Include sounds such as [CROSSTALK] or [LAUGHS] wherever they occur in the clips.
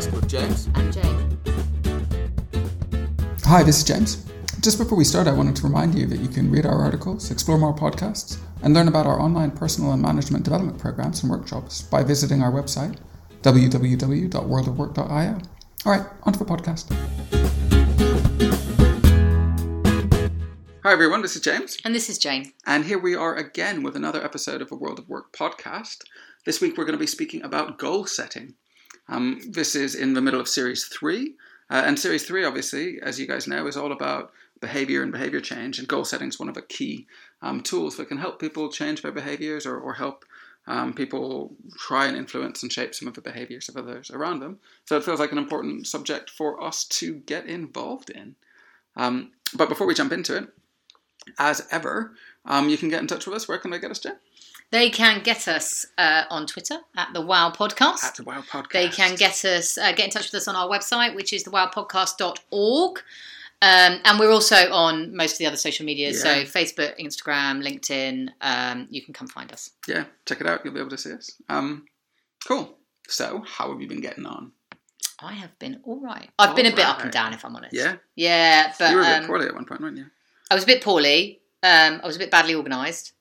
podcast with James and Jane. Hi, this is James. Just before we start, I wanted to remind you that you can read our articles, explore more podcasts, and learn about our online personal and management development programs and workshops by visiting our website, www.worldofwork.io. All right, on to the podcast. Hi, everyone, this is James. And this is Jane. And here we are again with another episode of a World of Work podcast. This week we're going to be speaking about goal setting. Um, this is in the middle of series three. Uh, and series three, obviously, as you guys know, is all about behavior and behavior change. And goal setting is one of the key um, tools that can help people change their behaviors or, or help um, people try and influence and shape some of the behaviors of others around them. So it feels like an important subject for us to get involved in. Um, but before we jump into it, as ever, um, you can get in touch with us. Where can they get us, Jen? They can get us uh, on Twitter at the Wow Podcast. At the Wow Podcast. They can get us uh, get in touch with us on our website, which is thewowpodcast.org. Um, and we're also on most of the other social media, Yeah. so Facebook, Instagram, LinkedIn. Um, you can come find us. Yeah, check it out. You'll be able to see us. Um, cool. So, how have you been getting on? I have been all right. I've been a bit up and down, if I'm honest. Yeah, Yeah, but you were a bit um, poorly at one point, weren't you? I was a bit poorly. Um, I was a bit badly organised,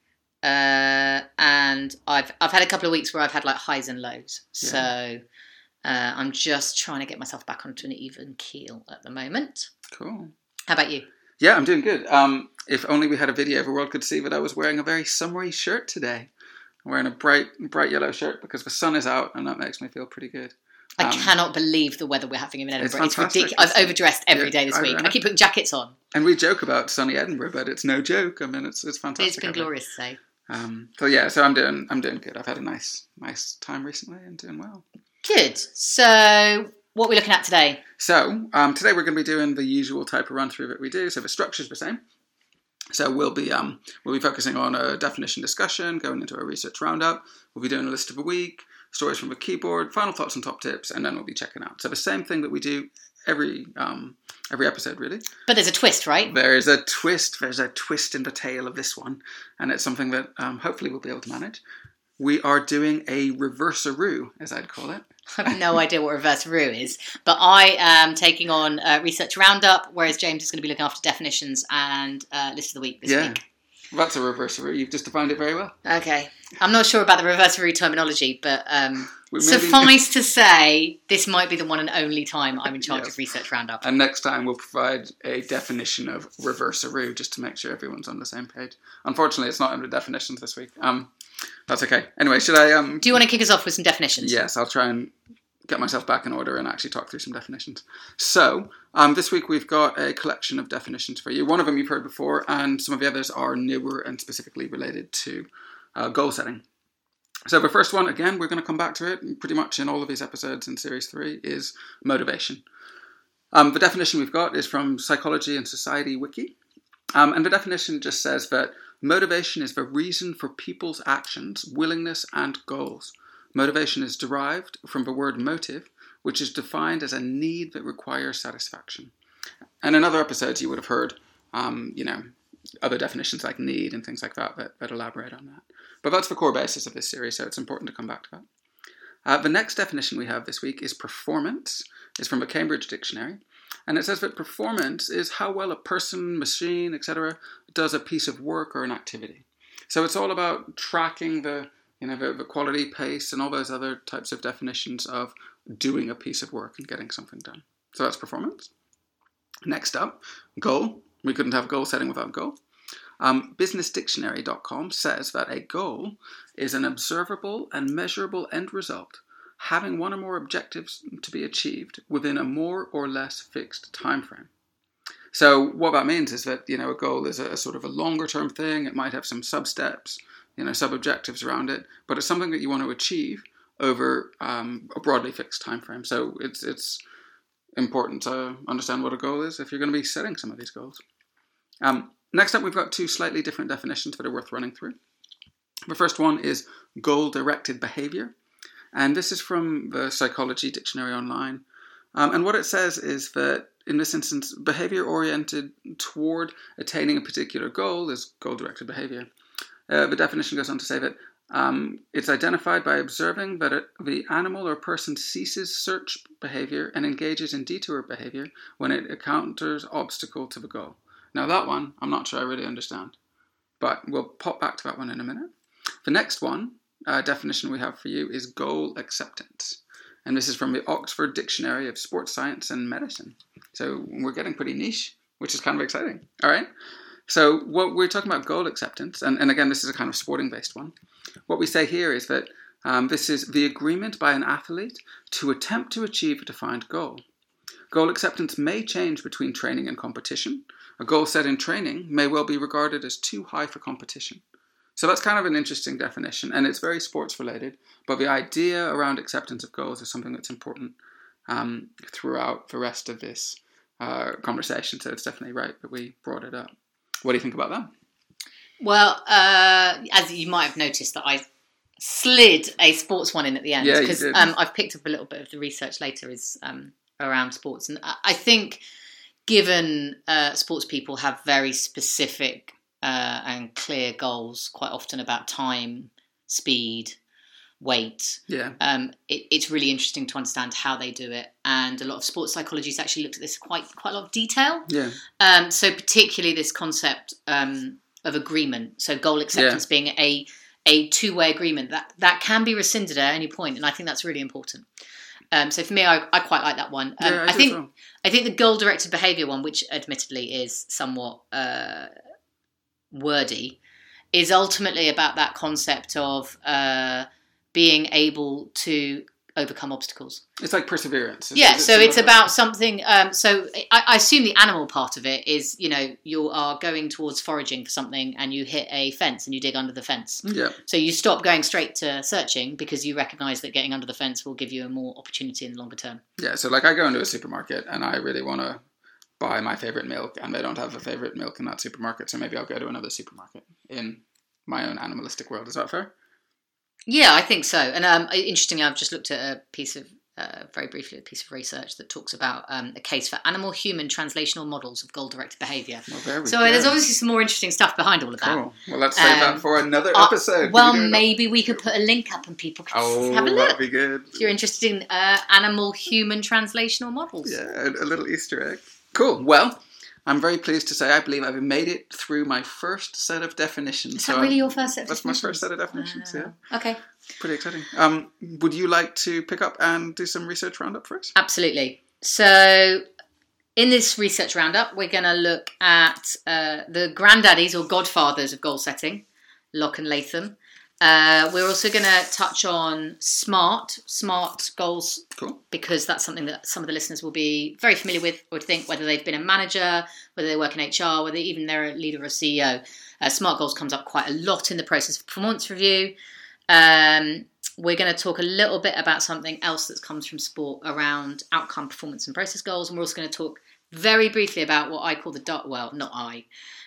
uh, and I've I've had a couple of weeks where I've had like highs and lows. So uh, I'm just trying to get myself back onto an even keel at the moment. Cool. How about you? Yeah, I'm doing good. Um, if only we had a video, the world could see that I was wearing a very summery shirt today. I'm wearing a bright, bright yellow shirt because the sun is out, and that makes me feel pretty good. I Um, cannot believe the weather we're having in Edinburgh. It's, fantastic. ridiculous. I've overdressed every Yeah, day this I week. know. I keep putting jackets on. And we joke about sunny Edinburgh, but it's no joke. I mean, it's it's fantastic. It's been glorious today. Um, so yeah, so I'm doing I'm doing good. I've had a nice nice time recently and doing well. Good. So what are we looking at today? So um, today we're going to be doing the usual type of run through that we do. So the structure's the same. So we'll be um, we'll be focusing on a definition discussion, going into a research roundup. We'll be doing a list of the week, stories from the keyboard, final thoughts and top tips, and then we'll be checking out. So the same thing that we do every um, every episode, really. But there's a twist, right? There is a twist. There's a twist in the tale of this one, and it's something that um, hopefully we'll be able to manage. We are doing a reverse-a-roo, as I'd call it. I have no idea what reverse roo is, but I am taking on uh, research roundup, whereas James is going to be looking after definitions and uh, list of the week this Yeah. week. That's a reverse-a-roo. You've just defined it very well. Okay, I'm not sure about the reverse roo terminology, but um, suffice to say, this might be the one and only time I'm in charge Yes. of research roundup. And next time we'll provide a definition of reverse-a-roo just to make sure everyone's on the same page. Unfortunately, it's not in the definitions this week. Um, that's okay. Anyway, should I? Um, Do you want to kick us off with some definitions? yes, I'll try and get myself back in order and actually talk through some definitions. So, um, this week we've got a collection of definitions for you. One of them you've heard before, and some of the others are newer and specifically related to uh, goal setting. So, the first one, again, we're going to come back to it pretty much in all of these episodes in Series 3, is motivation. Um, the definition we've got is from Psychology and Society Wiki. Um, and the definition just says that motivation is the reason for people's actions, willingness, and goals. Motivation is derived from the word motive, which is defined as a need that requires satisfaction. And in other episodes, you would have heard, um, you know, other definitions like need and things like that, that that elaborate on that. But that's the core basis of this series, so it's important to come back to that. Uh, the next definition we have this week is performance. It's from a Cambridge dictionary, and it says that performance is how well a person, machine, etc., does a piece of work or an activity. So it's all about tracking the you know the, the quality, pace, and all those other types of definitions of doing a piece of work and getting something done. So that's performance. Next up, goal. We couldn't have goal setting without goal. Um, BusinessDictionary.com says that a goal is an observable and measurable end result, having one or more objectives to be achieved within a more or less fixed time frame. So what that means is that you know a goal is a, sort of a longer term thing. It might have some sub steps, you know, sub objectives around it, but it's something that you want to achieve over um, a broadly fixed time frame. So it's it's important to understand what a goal is if you're going to be setting some of these goals. Um, next up, we've got two slightly different definitions that are worth running through. The first one is goal directed behavior, and this is from the Psychology Dictionary Online. Um, and what it says is that in this instance, behavior oriented toward attaining a particular goal is goal directed behavior. Uh, the definition goes on to say that Um, it's identified by observing that it, the animal or person ceases search behavior and engages in detour behavior when it encounters obstacle to the goal. Now that one, I'm not sure I really understand, but we'll pop back to that one in a minute. The next one uh, definition we have for you is goal acceptance, and this is from the Oxford Dictionary of Sports Science and Medicine. So we're getting pretty niche, which is kind of exciting. All right. So what we're talking about goal acceptance, and, and again, this is a kind of sporting based one. What we say here is that um, this is the agreement by an athlete to attempt to achieve a defined goal. Goal acceptance may change between training and competition. A goal set in training may well be regarded as too high for competition. So that's kind of an interesting definition, and it's very sports related. But the idea around acceptance of goals is something that's important um, throughout the rest of this uh, conversation. So it's definitely right that we brought it up. What do you think about that? Well, uh, as you might have noticed, that I slid a sports one in at the end Yeah, you because did. um, I've picked up a little bit of the research later is um, around sports, and I- I think given uh, sports people have very specific uh, and clear goals, quite often about time, speed, weight. Yeah, Um, it, it's really interesting to understand how they do it, and a lot of sports psychology has actually looked at this quite quite a lot of detail. yeah, Um, so particularly this concept um, of agreement, so goal acceptance being a a two way agreement that that can be rescinded at any point, and I think that's really important. Um, so for me, I, I quite like that one. Um, yeah. I, I think well. I think the goal directed behaviour one, which admittedly is somewhat uh, wordy, is ultimately about that concept of uh, being able to overcome obstacles. it's like perseverance. Yeah, it so similar it's about something. Um, so I, I assume the animal part of it is, you know, you are going towards foraging for something and you hit a fence and you dig under the fence. Yeah, So you stop going straight to searching because you recognise that getting under the fence will give you a more opportunity in the longer term. yeah. So like, I go into a supermarket and I really want to buy my favorite milk, and they don't have a favorite milk in that supermarket, so maybe I'll go to another supermarket in my own animalistic world. Is that fair? Yeah, I think so. And um, interestingly, I've just looked at a piece of. Uh, very briefly, a piece of research that talks about um, a case for animal-human translational models of goal-directed behaviour. Well, So go. there's obviously some more interesting stuff behind all of that. Cool. Well, let's save that Um, for another Uh, episode. well, we maybe we could put a link up and people can Oh, have a look. that'd be good. If you're interested in uh, animal human translational models. Yeah, a little Easter egg. Cool. Well, I'm very pleased to say I believe I've made it through my first set of definitions. Is So that really your first set of that's my first set of definitions. Yeah, Okay, pretty exciting. Um, would you like to pick up and do some research roundup for us? absolutely. So, in this research roundup, we're going to look at uh, the granddaddies or godfathers of goal setting, Locke and Latham. Uh, we're also going to touch on SMART, SMART goals Cool. because that's something that some of the listeners will be very familiar with, would think, whether they've been a manager, whether they work in HR, whether even they're a leader or a CEO. Uh, SMART goals comes up quite a lot in the process of performance review. Um, we're going to talk a little bit about something else that comes from sport around outcome, performance, and process goals. And we're also going to talk very briefly about what I call the dark, well, not I,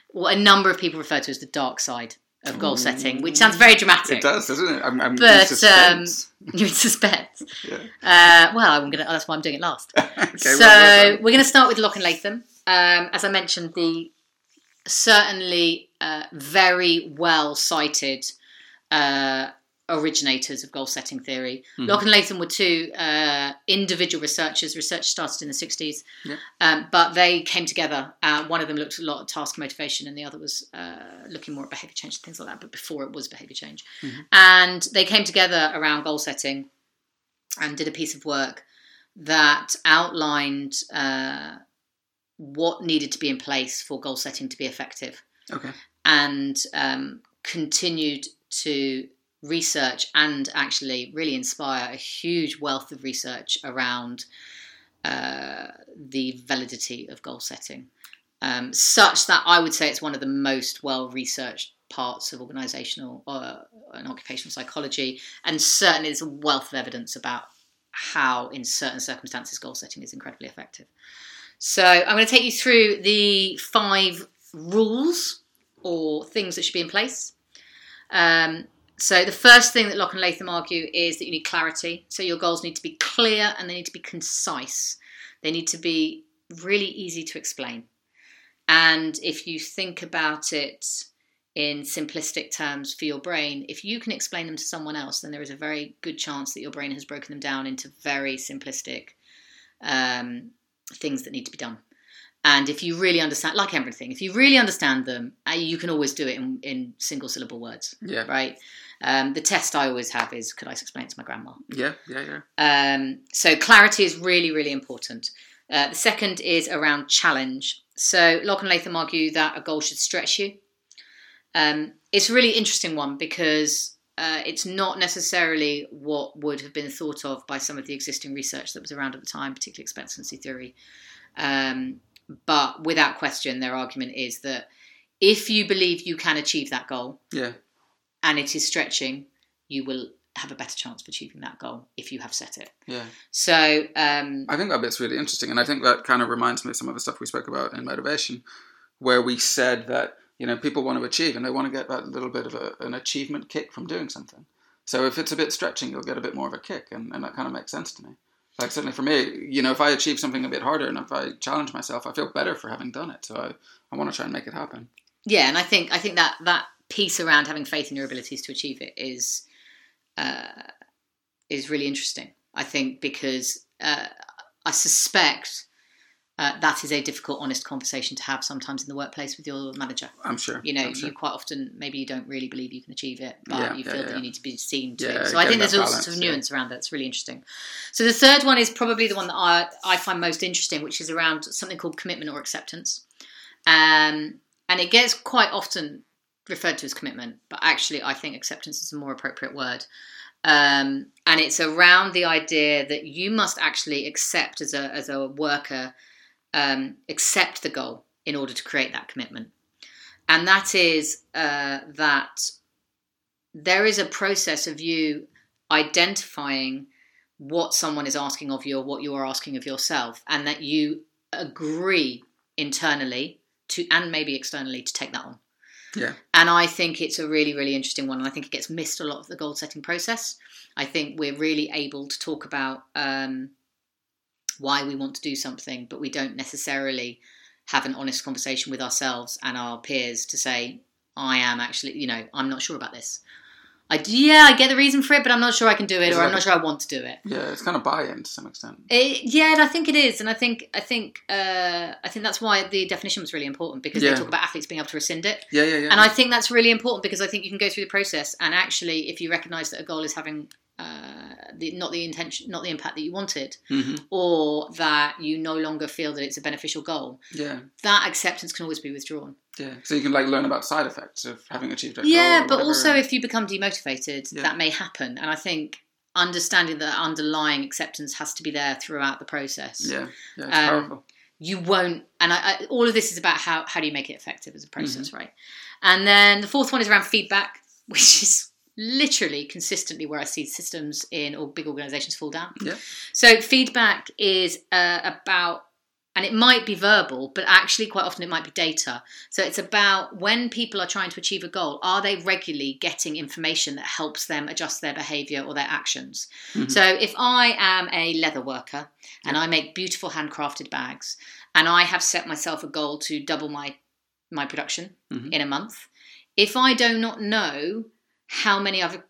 what a number of people refer to as the dark side of goal setting, which sounds very dramatic. It does, doesn't it? I'm, I'm in But um, [LAUGHS] you're in suspense. [LAUGHS] yeah. Uh, well, I'm gonna. that's why I'm doing it last. [LAUGHS] okay, so well, well we're going to start with Locke and Latham. Um, as I mentioned, the certainly uh, very well cited uh, originators of goal setting theory. Mhm. Locke and Latham were two uh, individual researchers. Research started in the 60s, Yeah. um, but they came together. Uh, one of them looked a lot at task motivation, and the other was uh, looking more at behavior change and things like that. But before it was behavior change, Mhm. and they came together around goal setting and did a piece of work that outlined uh, what needed to be in place for goal setting to be effective Okay. and um, continued to research and actually really inspire a huge wealth of research around uh, the validity of goal setting, um, such that I would say it's one of the most well researched parts of organizational uh, and occupational psychology, and certainly there's a wealth of evidence about how, in certain circumstances, goal setting is incredibly effective. So I'm going to take you through the five rules or things that should be in place. Um, so the first thing that Locke and Latham argue is that you need clarity. So your goals need to be clear and they need to be concise. They need to be really easy to explain. And if you think about it in simplistic terms for your brain, if you can explain them to someone else, then there is a very good chance that your brain has broken them down into very simplistic um, things that need to be done. And if you really understand, like everything, if you really understand them, uh, you can always do it in, in single syllable words. Yeah. Right. Um, the test I always have is, could I explain it to my grandma? Yeah, yeah, yeah. Um, so clarity is really, really important. Uh, the second is around challenge. So Locke and Latham argue that a goal should stretch you. Um, it's a really interesting one because uh, it's not necessarily what would have been thought of by some of the existing research that was around at the time, particularly expectancy theory. Um, but without question, their argument is that if you believe you can achieve that goal Yeah. And it is stretching, you will have a better chance of achieving that goal if you have set it. Yeah. So, um, I think that bit's really interesting, and I think that kind of reminds me of some of the stuff we spoke about in motivation, where we said that you know people want to achieve and they want to get that little bit of a, an achievement kick from doing something. So if it's a bit stretching, you'll get a bit more of a kick, and, and that kind of makes sense to me. Like certainly for me, you know, if I achieve something a bit harder and if I challenge myself, I feel better for having done it. So I, I want to try and make it happen. yeah, and I think I think that that piece around having faith in your abilities to achieve it is uh, is really interesting. I think because uh, I suspect uh, that is a difficult, honest conversation to have sometimes in the workplace with your manager. I'm sure. You know, sure. you quite often maybe you don't really believe you can achieve it, but Yeah, you feel yeah, that yeah. you need to be seen to. So I think there's all sorts of nuance around that. It's really interesting. So the third one is probably the one that I, I find most interesting, which is around something called commitment or acceptance. Um, and it gets quite often referred to as commitment, but actually I think acceptance is a more appropriate word. Um, and it's around the idea that you must actually accept as a, as a worker, um, accept the goal in order to create that commitment. And that is uh, that there is a process of you identifying what someone is asking of you or what you are asking of yourself, and that you agree internally to and maybe externally to take that on. Yeah. And I think it's a really, really interesting one. And I think it gets missed a lot of the goal setting process. I think we're really able to talk about um, why we want to do something, but we don't necessarily have an honest conversation with ourselves and our peers to say, I am actually, you know, I'm not sure about this. I, yeah, I get the reason for it, but I'm not sure I can do it, It's or I'm not sure I want to do it. Yeah, it's kind of buy-in to some extent. It, yeah, and I think it is, and I think I think uh, I think that's why the definition was really important because Yeah. they talk about athletes being able to rescind it, Yeah, yeah, yeah. and I think that's really important because I think you can go through the process and actually, if you recognise that a goal is having uh, the, not the intention, not the impact that you wanted, hmm or that you no longer feel that it's a beneficial goal, Yeah, that acceptance can always be withdrawn. yeah. So you can like learn about side effects of having achieved a goal. Yeah, but also if you become demotivated, Yeah. that may happen, and I think understanding that underlying acceptance has to be there throughout the process. yeah, yeah, it's Um, powerful. you won't and I, I, all of this is about how, how do you make it effective as a process Mm-hmm. right and then the fourth one is around feedback [LAUGHS] which is literally consistently where i see systems in or big organizations fall down Yeah. so feedback is uh, about and it might be verbal but actually quite often it might be data so it's about when people are trying to achieve a goal are they regularly getting information that helps them adjust their behavior or their actions Mhm. so if i am a leather worker and I make beautiful handcrafted bags, and I have set myself a goal to double my my production Mhm. in a month. If I do not know how many I've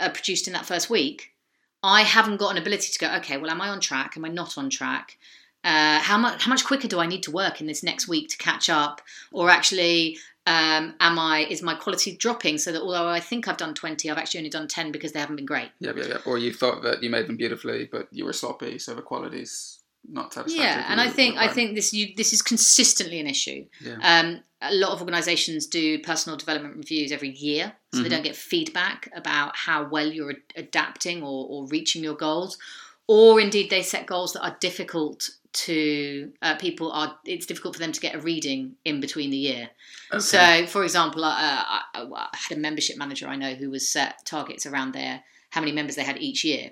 uh, produced in that first week, I haven't got an ability to go. Okay, well, am I on track? Am I not on track? Uh, how much how much quicker do I need to work in this next week to catch up? Or actually, um, am I is my quality dropping so that although I think I've done twenty, I've actually only done ten because they haven't been great. Yeah, yeah, yeah. Or you thought that you made them beautifully, but you were sloppy, so the quality's not satisfactory. Yeah, and I think I think this you this is consistently an issue. Yeah. Um, a lot of organisations do personal development reviews every year, so they Mhm. don't get feedback about how well you're adapting or, or reaching your goals, or indeed they set goals that are difficult to uh, people are it's difficult for them to get a reading in between the year. Okay. So, for example, uh, I, I I had a membership manager I know who was set targets around their how many members they had each year,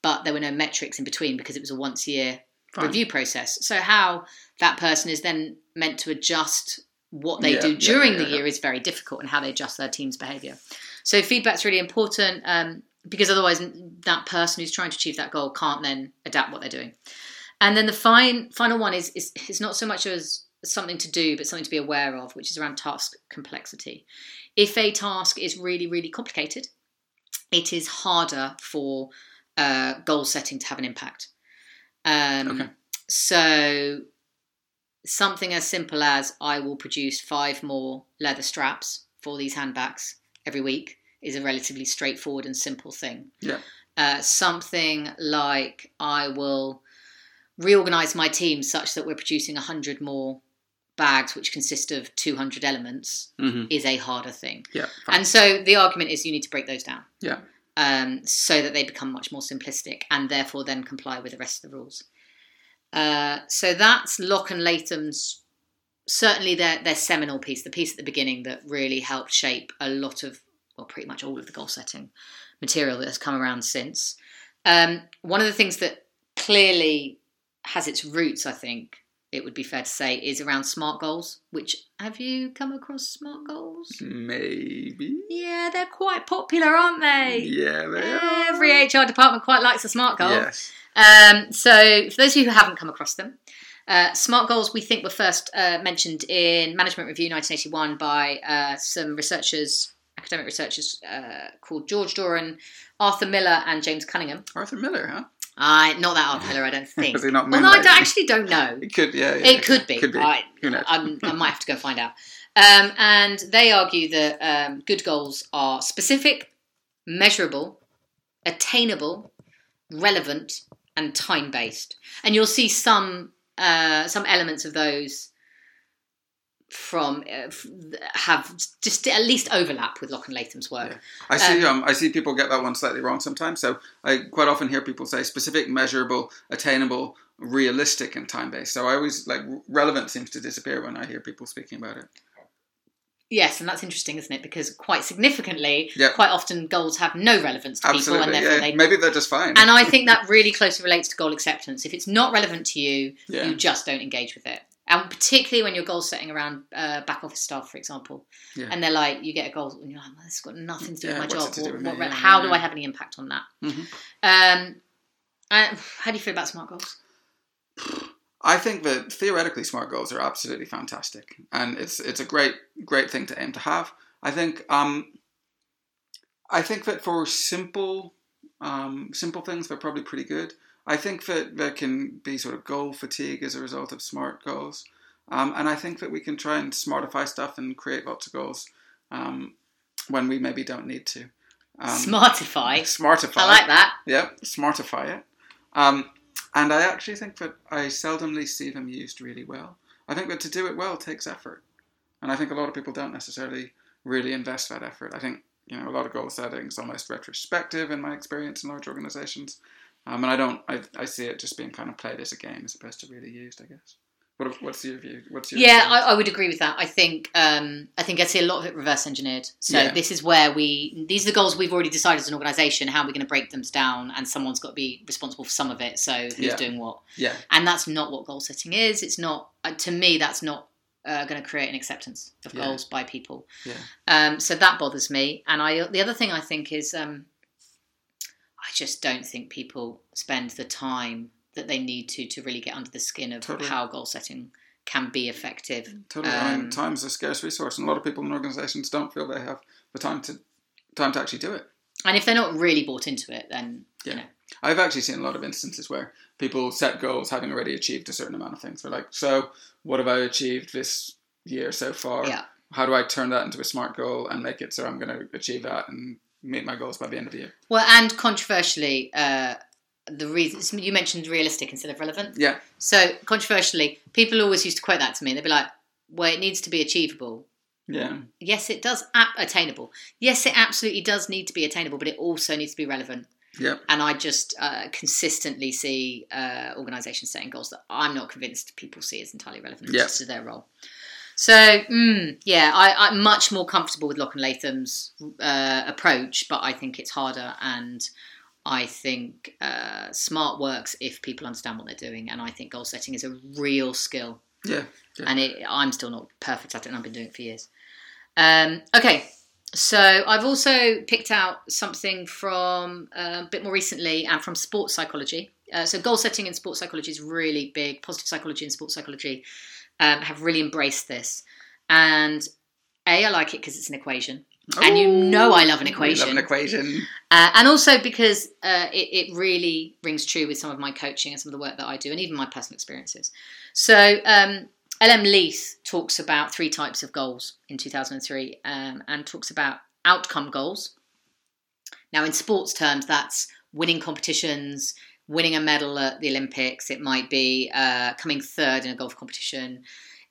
but there were no metrics in between because it was a once year Fine. review process. So, how that person is then meant to adjust what they Yeah, do during yeah, the yeah. year is very difficult, and how they adjust their team's behaviour. So, feedback's really important um, because otherwise, that person who's trying to achieve that goal can't then adapt what they're doing. And then the fine, final one is, is is not so much as something to do, but something to be aware of, which is around task complexity. If a task is really, really complicated, it is harder for uh, goal setting to have an impact. Um, Okay. So, something as simple as I will produce five more leather straps for these handbags every week is a relatively straightforward and simple thing. Yeah. Uh, something like I will reorganize my team such that we're producing 100 more bags, which consist of 200 elements, hmm is a harder thing. Yeah. fine. And so the argument is you need to break those down. Yeah. Um, so that they become much more simplistic and therefore then comply with the rest of the rules. Uh, so that's Locke and Latham's certainly their their seminal piece, the piece at the beginning that really helped shape a lot of, well, pretty much all of the goal setting material that has come around since. Um, one of the things that clearly has its roots, I think it would be fair to say, is around smart goals. Which have you come across smart goals? Maybe. Yeah, they're quite popular, aren't they? Yeah, they are. Every HR department quite likes a smart goal. Yes. Um, so, for those of you who haven't come across them, uh, smart goals we think were first uh, mentioned in Management Review 1981 by uh, some researchers, academic researchers uh, called George Doran, Arthur Miller, and James Cunningham. Arthur Miller, huh? I not that Miller, I don't [LAUGHS] think. Is he not no, I don't, actually don't know. It could, yeah. yeah, It could be. Could be. I, Who knows? I'm, I might have to go find out. Um, and they argue that um, good goals are specific, measurable, attainable, relevant, and time based. And you'll see some uh, some elements of those from uh, have just at least overlap with Locke and Latham's work. I see. Um, I see people get that one slightly wrong sometimes. So I quite often hear people say specific, measurable, attainable, realistic, and time based. So I always like relevant seems to disappear when I hear people speaking about it. Yes, and that's interesting, isn't it? Because quite significantly, Yeah. quite often goals have no relevance to people, Absolutely. and therefore Yeah. they Maybe they're just fine. And I think that really closely relates to goal acceptance. If it's not relevant to you, Yeah. you just don't engage with it. And particularly when you're goal setting around uh, back office staff, for example, Yeah. and they're like, you get a goal, and you're like, well, this has got nothing to do Yeah, with my job. do What- with what Yeah, how do. I have any impact on that? Mhm. Um, and how do you feel about smart goals? I think that theoretically smart goals are absolutely fantastic, and it's it's a great great thing to aim to have. I think um, I think that for simple um, simple things, they're probably pretty good. I think that there can be sort of goal fatigue as a result of smart goals, um, and I think that we can try and smartify stuff and create lots of goals um, when we maybe don't need to. Um, Smartify. Smartify. I like that. Yeah, smartify it. Um, and I actually think that I seldomly see them used really well. I think that to do it well takes effort. And I think a lot of people don't necessarily really invest that effort. I think, you know, a lot of goal setting is almost retrospective in my experience in large organizations. Um, and I don't, I, I see it just being kind of played as a game as opposed to really used, I guess. What, what's your view? What's your Yeah, I. I would agree with that. I think um, I think I see a lot of it reverse engineered. So Yeah. this is where we these are the goals we've already decided as an organisation. How are we going to break them down? And someone's got to be responsible for some of it. So who's Yeah. doing what? yeah, and that's not what goal setting is. It's not uh, to me. That's not uh, going to create an acceptance of Yeah. goals by people. Yeah. Um, so that bothers me. And I the other thing I think is um, I just don't think people spend the time that they need to to really get under the skin of Totally. how goal setting can be effective. totally. I mean, Um, time's a scarce resource, and a lot of people in organizations don't feel they have the time to time to actually do it. And if they're not really bought into it, then Yeah. you know. I've actually seen a lot of instances where people set goals having already achieved a certain amount of things. They're like, so what have I achieved this year so far? Yeah. How do I turn that into a smart goal and make it so I'm going to achieve that and meet my goals by the end of the year? Well, and controversially, uh, the reason you mentioned realistic instead of relevant. Yeah, So controversially, people always used to quote that to me. They'd be like, "Well, it needs to be achievable." yeah, Yes, it does. Ap- attainable. Yes, it absolutely does need to be attainable, but it also needs to be relevant. yeah, And I just uh, consistently see uh, organisations setting goals that I'm not convinced people see as entirely relevant Yeah. to their role. So mm, yeah, I, I'm much more comfortable with Locke and Latham's uh, approach, but I think it's harder, and I think uh, smart works if people understand what they're doing, and I think goal setting is a real skill yeah. Yeah. and it, I'm still not perfect at it, and I've been doing it for years. Um, okay, so I've also picked out something from uh, a bit more recently and from sports psychology. Uh, so goal setting in sports psychology is really big. Positive psychology and sports psychology um, have really embraced this, and A, I like it because it's an equation. And you know I love an equation. love an equation. Uh, and also because uh, it, it really rings true with some of my coaching and some of the work that I do, and even my personal experiences. So, um, LM Leith talks about three types of goals in 2003 um, and talks about outcome goals. Now, in sports terms, that's winning competitions, winning a medal at the Olympics, it might be uh, coming third in a golf competition.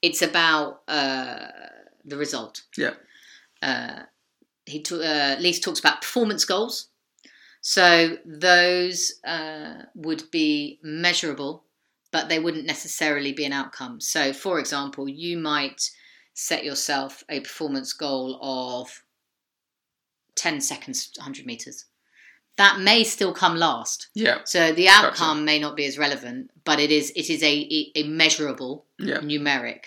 It's about uh, the result. Yeah. Uh, he ta- uh, Leith talks about performance goals. So those uh, would be measurable, but they wouldn't necessarily be an outcome. So, for example, you might set yourself a performance goal of 10 seconds, 100 meters. That may still come last. Yeah. So the outcome may not be as relevant, but it is it is a, a measurable Yeah. numeric.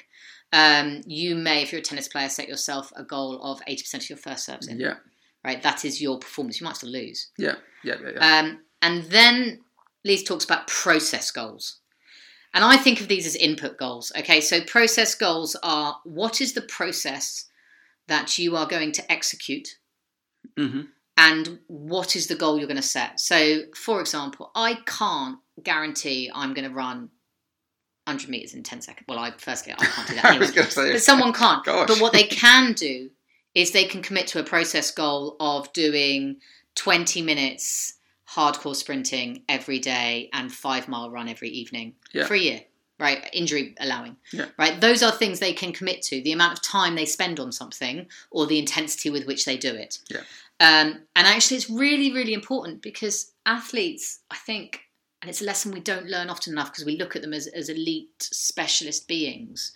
Um, you may, if you're a tennis player, set yourself a goal of 80% of your first serves in. Yeah. Right, that is your performance. You might still lose. Yeah. Yeah. Yeah. Yeah. Um, and then Leith talks about process goals. And I think of these as input goals. Okay, so process goals are what is the process that you are going to execute hmm and what is the goal you're going to set. So, for example, I can't guarantee I'm going to run 100 meters in 10 seconds. Well, I firstly, I can't do that [LAUGHS] I anyway say. but someone [LAUGHS] can't. Gosh. But what they [LAUGHS] can do is they can commit to a process goal of doing 20 minutes hardcore sprinting every day and five mile run every evening Yeah. for a year, right? Injury allowing, Yeah. right? Those are things they can commit to. The amount of time they spend on something or the intensity with which they do it. Yeah. Um, and actually, it's really, really important because athletes, I think, and it's a lesson we don't learn often enough because we look at them as, as elite specialist beings.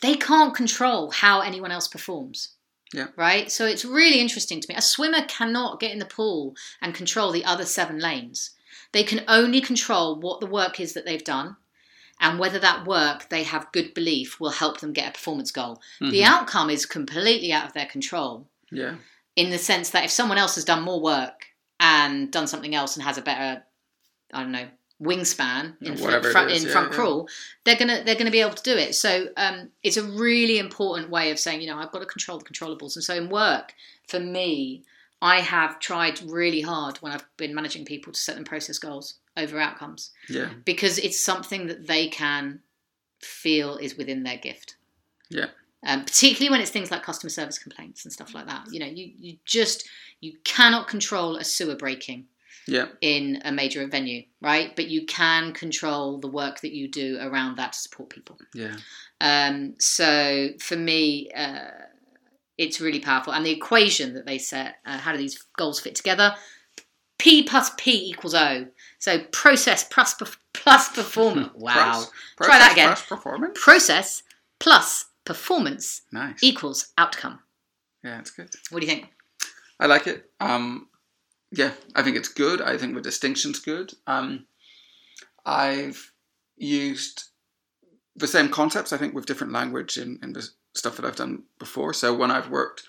They can't control how anyone else performs. Yeah. Right? So it's really interesting to me. A swimmer cannot get in the pool and control the other seven lanes. They can only control what the work is that they've done and whether that work they have good belief will help them get a performance goal. The Mhm. outcome is completely out of their control Yeah. In the sense that if someone else has done more work and done something else and has a better, I don't know, wingspan in, whatever front, is, in yeah, front yeah. crawl, they're gonna they're gonna be able to do it. So um, it's a really important way of saying, you know, I've got to control the controllables. And so in work, for me, I have tried really hard when I've been managing people to set them process goals over outcomes Yeah. because it's something that they can feel is within their gift. Yeah. Um, particularly when it's things like customer service complaints and stuff like that. You know, you, you just you cannot control a sewer breaking Yeah. in a major venue, right? But you can control the work that you do around that to support people. Yeah. Um, so for me, uh, it's really powerful. And the equation that they set, uh, how do these goals fit together? P plus P equals O. So process plus perf- performance. [LAUGHS] Wow. Press- Try that process again. plus performance. Process plus performance Nice. equals outcome. Yeah, it's good. What do you think? I like it. Um, yeah, I think it's good. I think the distinction's good. Um, I've used the same concepts, I think, with different language in, in the stuff that I've done before. So when I've worked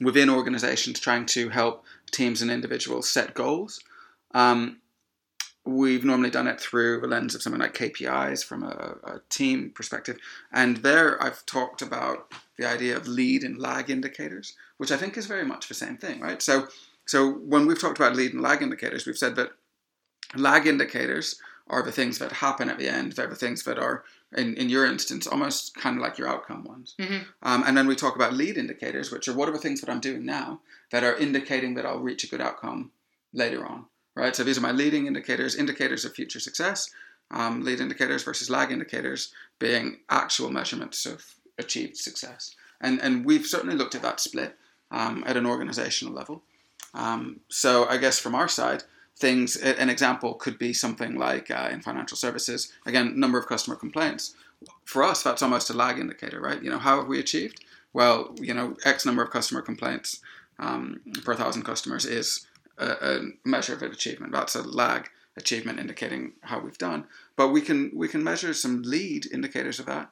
within organizations trying to help teams and individuals set goals, um, we've normally done it through the lens of something like KPIs from a, a team perspective. And there I've talked about the idea of lead and lag indicators, which I think is very much the same thing, right? So, so when we've talked about lead and lag indicators, we've said that lag indicators are the things that happen at the end. They're the things that are, in, in your instance, almost kind of like your outcome ones. Mhm. Um, and then we talk about lead indicators, which are what are the things that I'm doing now that are indicating that I'll reach a good outcome later on, right? So these are my leading indicators, indicators of future success. Um, lead indicators versus lag indicators being actual measurements of achieved success. And, and we've certainly looked at that split um, at an organizational level. Um, so I guess from our side, things, an example could be something like uh, in financial services, again, number of customer complaints. For us, that's almost a lag indicator, right? You know, how have we achieved? Well, you know, X number of customer complaints um, per thousand customers is a, a measure of an achievement. That's a lag achievement indicating how we've done. But we can we can measure some lead indicators of that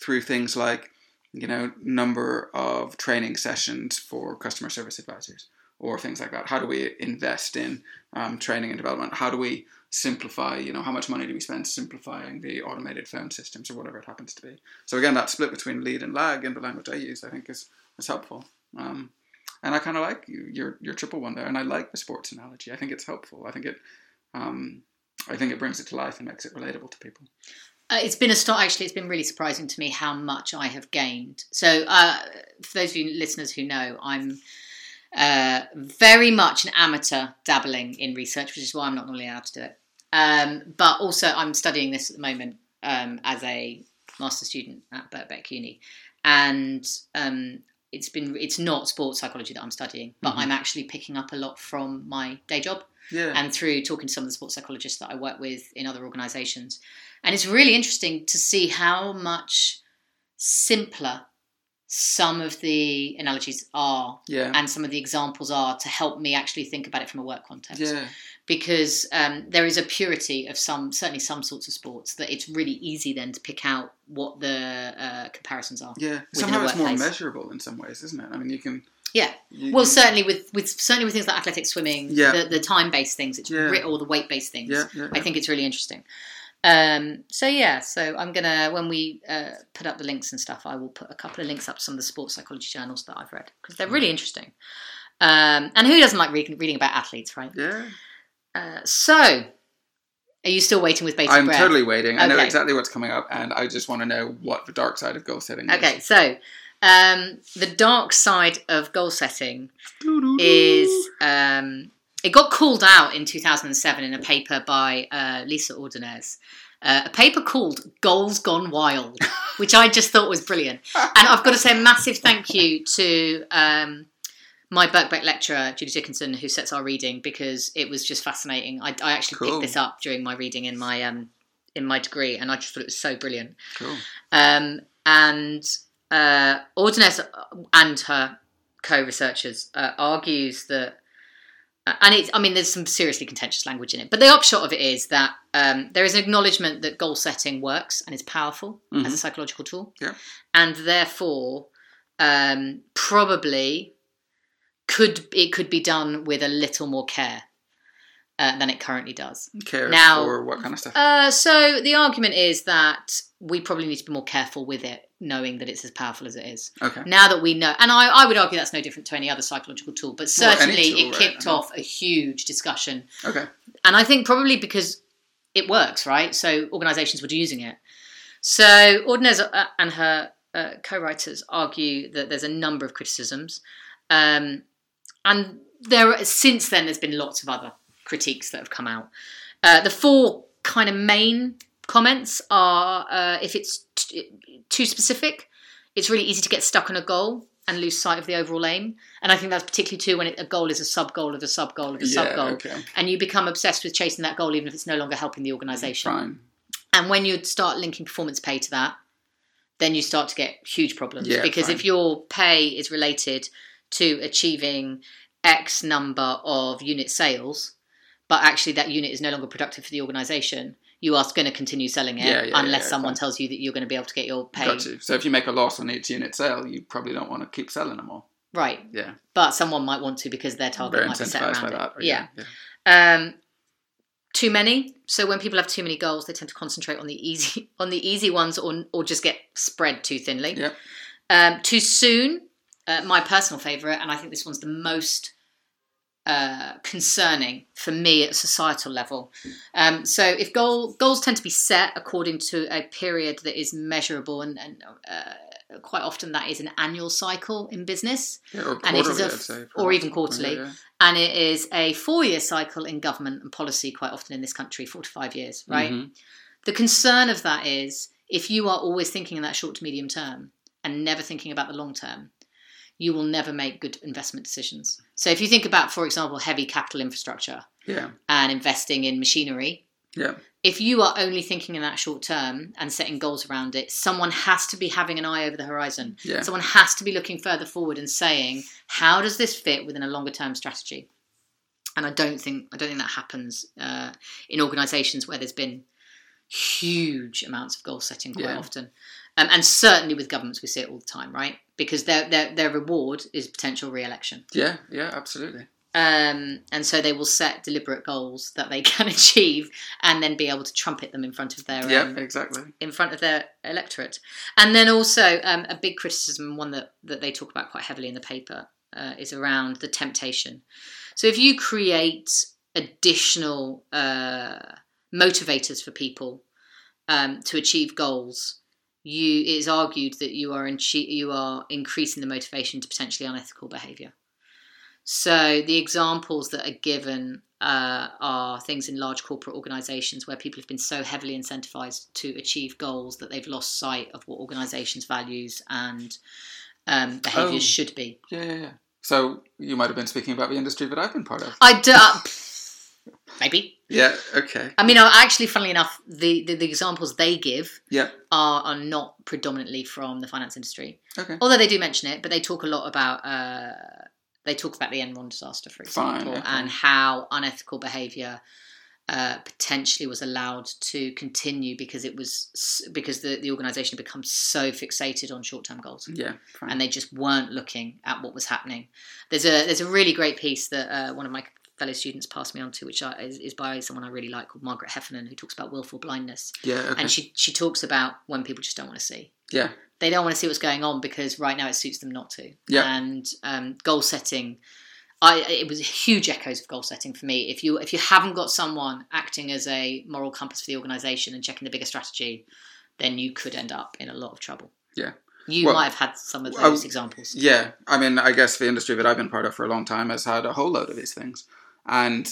through things like you know number of training sessions for customer service advisors or things like that. How do we invest in um, training and development? How do we simplify? You know, how much money do we spend simplifying the automated phone systems or whatever it happens to be? So again, that split between lead and lag in the language I use, I think, is it's helpful. Um, and I kind of like your your triple one there, and I like the sports analogy. I think it's helpful. I think it, um, I think it brings it to life and makes it relatable to people. Uh, it's been a start. Actually, it's been really surprising to me how much I have gained. So, uh, for those of you listeners who know, I'm uh, very much an amateur dabbling in research, which is why I'm not normally allowed to do it. Um, but also, I'm studying this at the moment um, as a master student at Birkbeck Uni, and um, it's been it's not sports psychology that I'm studying, but Mhm. I'm actually picking up a lot from my day job Yeah, and through talking to some of the sports psychologists that I work with in other organisations. And it's really interesting to see how much simpler some of the analogies are yeah, and some of the examples are to help me actually think about it from a work context. yeah, Because um, there is a purity of some, certainly some sorts of sports, that it's really easy then to pick out what the uh, comparisons are. yeah. Somehow it's more measurable in some ways, isn't it? I mean, you can. Yeah. you- Well, certainly with, with certainly with things like athletic swimming, Yeah. the, the time based things, it's Yeah. re- or the weight based things. Yeah, yeah, I think it's really interesting. Um, so yeah, so I'm gonna when we uh, put up the links and stuff, I will put a couple of links up to some of the sports psychology journals that I've read because they're really interesting. Um, and who doesn't like reading, reading about athletes, right? Yeah, Uh, so, are you still waiting with bated I'm breath? totally waiting. I know exactly what's coming up, and I just want to know what the dark side of goal setting is. Okay, so um, the dark side of goal setting is um, it got called out in 2007 in a paper by uh, Lisa Ordonez. Uh, a paper called Goals Gone Wild, [LAUGHS] which I just thought was brilliant. And I've got to say a massive thank you to um, my Birkbeck lecturer, Judy Dickinson, who sets our reading because it was just fascinating. I, I actually Cool. picked this up during my reading in my um, in my degree, and I just thought it was so brilliant. Cool. Um, and uh, and her co-researchers uh, argues that, uh, and it's, I mean, there's some seriously contentious language in it, but the upshot of it is that um, there is an acknowledgement that goal setting works and is powerful as Mhm. a psychological tool, Yeah. and therefore um, probably could it could be done with a little more care uh, than it currently does. Care Now- for what kind of stuff? Uh, so the argument is that we probably need to be more careful with it, knowing that it's as powerful as it is. okay. Now that we know, and I, I would argue that's no different to any other psychological tool, but Well, certainly tool, it kicked mean- off a huge discussion. Okay. And I think probably because it works, right? So organisations were using it. So Ordonez uh, and her uh, co-writers argue that there's a number of criticisms, um, and there since then there's been lots of other critiques that have come out. Uh, the four kind of main comments are uh, if it's t- too specific, it's really easy to get stuck on a goal and lose sight of the overall aim. And I think that's particularly true when it, a goal is a sub goal of a sub goal of a sub goal Okay. and you become obsessed with chasing that goal even if it's no longer helping the organization Fine. and when you start linking performance pay to that then you start to get huge problems Yeah, because fine. if your pay is related to achieving x number of unit sales but actually that unit is no longer productive for the organization you are going to continue selling it Yeah, yeah, unless yeah, someone fine. tells you that you're going to be able to get your pay Got you. So if you make a loss on each unit sale, you probably don't want to keep selling them all. right Yeah. but someone might want to because their target Very might be set around by it yeah yeah. um, too many. So when people have too many goals, they tend to concentrate on the easy [LAUGHS] on the easy ones, or or just get spread too thinly. Yep. Um, too soon. Uh, my personal favourite, and I think this one's the most uh, concerning for me at a societal level. Um, so if goal goals tend to be set according to a period that is measurable, and, and uh, quite often that is an annual cycle in business Yeah, or And it is a I'd say, or even quarterly. Yeah, yeah. and it is a four-year cycle in government and policy quite often in this country four to five years right Mhm. the concern of that is if you are always thinking in that short to medium term and never thinking about the long term you will never make good investment decisions so if you think about for example heavy capital infrastructure Yeah. and investing in machinery Yeah. if you are only thinking in that short term and setting goals around it someone has to be having an eye over the horizon Yeah. Someone has to be looking further forward and saying, "How does this fit within a longer term strategy?" And I don't think I don't think that happens uh, in organisations where there's been huge amounts of goal setting quite Yeah. often, um, and certainly with governments we see it all the time, right? Because their their their reward is potential re-election. Yeah. Yeah. Absolutely. Um, and so they will set deliberate goals that they [LAUGHS] can achieve, and then be able to trumpet them in front of their Yeah, um, exactly. in front of their electorate. And then also um, a big criticism, one that, that they talk about quite heavily in the paper, uh, is around the temptation. So if you create additional uh, motivators for people um, to achieve goals, you it is argued that you are in, you are increasing the motivation to potentially unethical behaviour. So the examples that are given uh, are things in large corporate organisations where people have been so heavily incentivised to achieve goals that they've lost sight of what organisations' values and um, behaviours Oh. should be. Yeah, yeah, yeah. So you might have been speaking about the industry that I've been part of. I do, uh, [LAUGHS] maybe. Yeah. Okay. I mean, actually, funnily enough, the, the, the examples they give Yeah. are, are not predominantly from the finance industry. Okay. Although they do mention it, but they talk a lot about uh, they talk about the Enron disaster, for Fine, example, okay. and how unethical behaviour uh, potentially was allowed to continue because it was because the, the organisation had become so fixated on short term goals. Yeah. Fine. And they just weren't looking at what was happening. There's a there's a really great piece that uh, one of my fellow students passed me on to, which I, is, is by someone I really like called Margaret Heffernan, who talks about willful blindness. yeah. Okay. And she she talks about when people just don't want to see yeah. they don't want to see what's going on because right now it suits them not to. Yeah. And um, goal setting, I it was huge echoes of goal setting for me. If you if you haven't got someone acting as a moral compass for the organisation and checking the bigger strategy, then you could end up in a lot of trouble. Yeah. You Well, might have had some of I- those examples. Yeah, I mean, I guess the industry that I've been part of for a long time has had a whole load of these things, and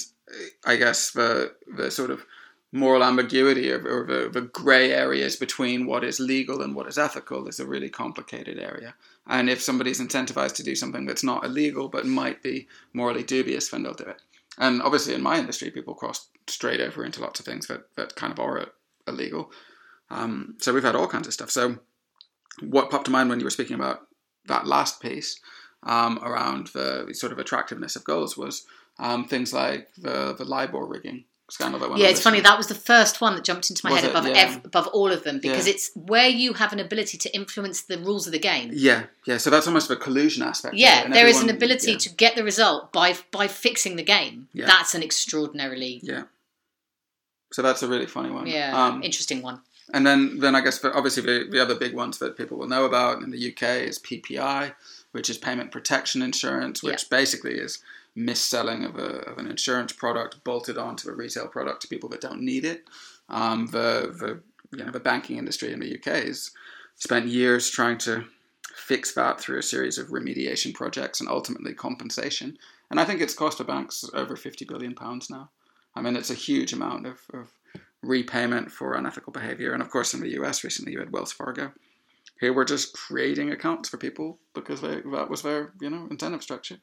I guess the the sort of moral ambiguity or, or the, the grey areas between what is legal and what is ethical is a really complicated area. And if somebody's incentivized to do something that's not illegal but might be morally dubious, then they'll do it. And obviously, in my industry, people cross straight over into lots of things that, that kind of are illegal. Um, so we've had all kinds of stuff. So what popped to mind when you were speaking about that last piece um, around the sort of attractiveness of goals was um, things like the the LIBOR rigging scandal that went Yeah, it's funny. That was the first one that jumped into my Was head it? above Yeah. ev- above all of them because Yeah. it's where you have an ability to influence the rules of the game. Yeah, yeah. So that's almost the collusion aspect. Yeah, there is an ability yeah, to get the result by by fixing the game. Yeah. That's an extraordinarily Yeah. So that's a really funny one. yeah Um, interesting one. And then, then I guess obviously the, the other big ones that people will know about in the UK is PPI, which is payment protection insurance, which basically is mis-selling of, a, of an insurance product bolted onto a retail product to people that don't need it. Um, the, the, you know, the banking industry in the UK has spent years trying to fix that through a series of remediation projects and ultimately compensation. And I think it's cost the banks over 50 billion pounds now. I mean, it's a huge amount of, of repayment for unethical behavior. And of course, in the US recently, you had Wells Fargo, who were just creating accounts for people because they, that was their you know incentive structure.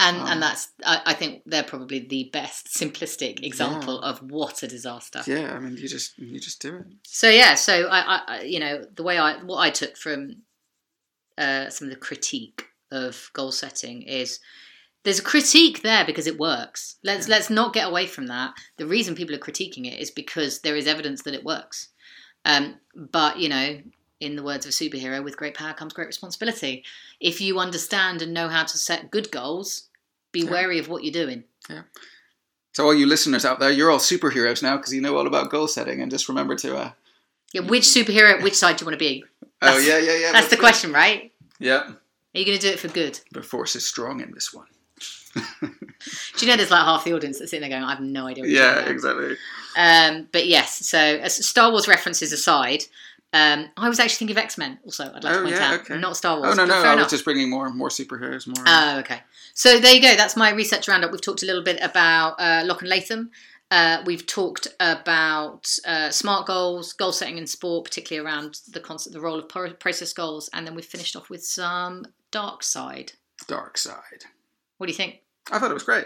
And and that's I, I think they're probably the best simplistic example of what a disaster. Yeah, I mean, you just you just do it. So yeah, so I, I, I you know the way I what I took from uh, some of the critique of goal setting is there's a critique there because it works. Let's let's not get away from that. The reason people are critiquing it is because there is evidence that it works. Um, but you know, in the words of a superhero, with great power comes great responsibility. If you understand and know how to set good goals, be Yeah. wary of what you're doing. Yeah. So all you listeners out there, you're all superheroes now because you know all about goal setting, and just remember to. Uh, Yeah, which superhero? Which side do you want to be? oh yeah, yeah, yeah. That's the question, right? Yeah, Are you going to do it for good? the force is strong in this one. [LAUGHS] Do you know there's like half the audience that's sitting there going, I have no idea what you're Yeah, exactly. Um, but yes, so as Star Wars references aside, um, I was actually thinking of X Men also, I'd like Oh, to point yeah, out. okay. Not Star Wars. Oh no, no, I was just bringing more more superheroes, more. Oh, okay. So there you go. That's my research roundup. We've talked a little bit about uh, Locke and Latham. Uh, we've talked about uh, smart goals, goal setting in sport, particularly around the concept, the role of process goals, and then we've finished off with some dark side. Dark side. What do you think? I thought it was great.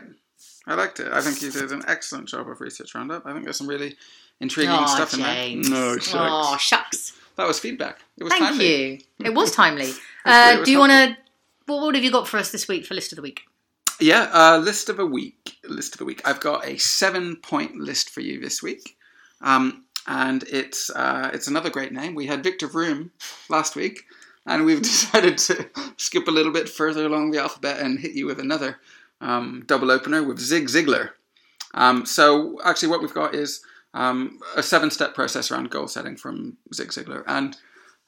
I liked it. I think you did an excellent job of research roundup. I think there's some really intriguing Aw, stuff James. in there. No, shucks. Aw, shucks. That was feedback. It was Thank timely. you. It was [LAUGHS] timely. Uh, do you want to? What, what have you got for us this week for list of the week? Yeah, uh, list of a week. List of the week. I've got a seven-point list for you this week, um, and it's uh, it's another great name. We had Victor Vroom last week, and we've [LAUGHS] decided to skip a little bit further along the alphabet and hit you with another um, double opener with Zig Ziglar. Um, so actually, what we've got is um, a seven-step process around goal setting from Zig Ziglar, and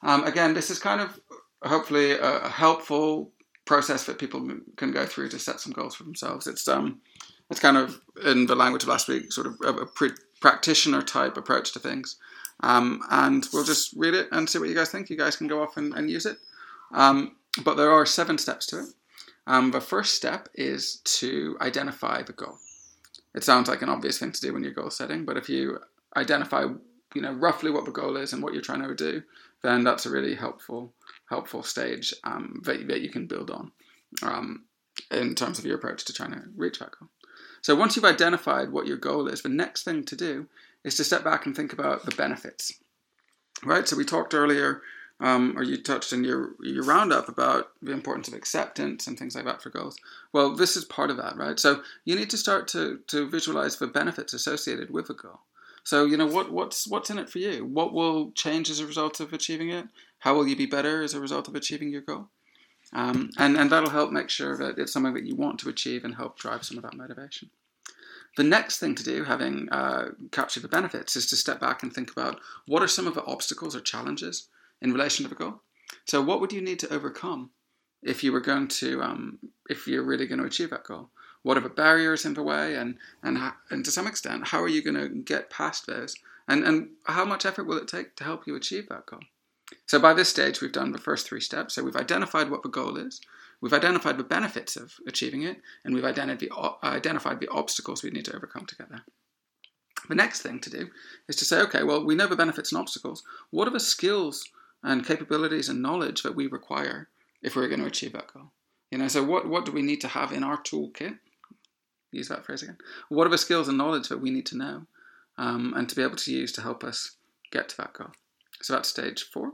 um, again, this is kind of hopefully a, a, helpful process that people can go through to set some goals for themselves. It's um, it's kind of in the language of last week, sort of a, a pre- practitioner type approach to things. Um, and we'll just read it and see what you guys think. You guys can go off and, and use it. Um, but there are seven steps to it. Um, the first step is to identify the goal. It sounds like an obvious thing to do when you're goal setting, but if you identify, you know, roughly what the goal is and what you're trying to do, then that's a really helpful helpful stage um, that, that you can build on um, in terms of your approach to trying to reach that goal. So once you've identified what your goal is, the next thing to do is to step back and think about the benefits. Right? So we talked earlier, um, or you touched in your, your roundup about the importance of acceptance and things like that for goals. Well, this is part of that, right? So you need to start to, to visualize the benefits associated with a goal. So you know what what's what's in it for you? What will change as a result of achieving it? How will you be better as a result of achieving your goal? Um, and and that'll help make sure that it's something that you want to achieve and help drive some of that motivation. The next thing to do, having uh, captured the benefits, is to step back and think about what are some of the obstacles or challenges in relation to the goal. So, what would you need to overcome if you were going to, um, if you're really going to achieve that goal? What are the barriers in the way, and and and to some extent, how are you going to get past those? And and how much effort will it take to help you achieve that goal? So by this stage, we've done the first three steps. So we've identified what the goal is, we've identified the benefits of achieving it, and we've identified the, identified the obstacles we need to overcome to get there. The next thing to do is to say, okay, well, we know the benefits and obstacles. What are the skills and capabilities and knowledge that we require if we're going to achieve that goal? You know, so what, what do we need to have in our toolkit use that phrase again. What are the skills and knowledge that we need to know um, and to be able to use to help us get to that goal? So that's stage four.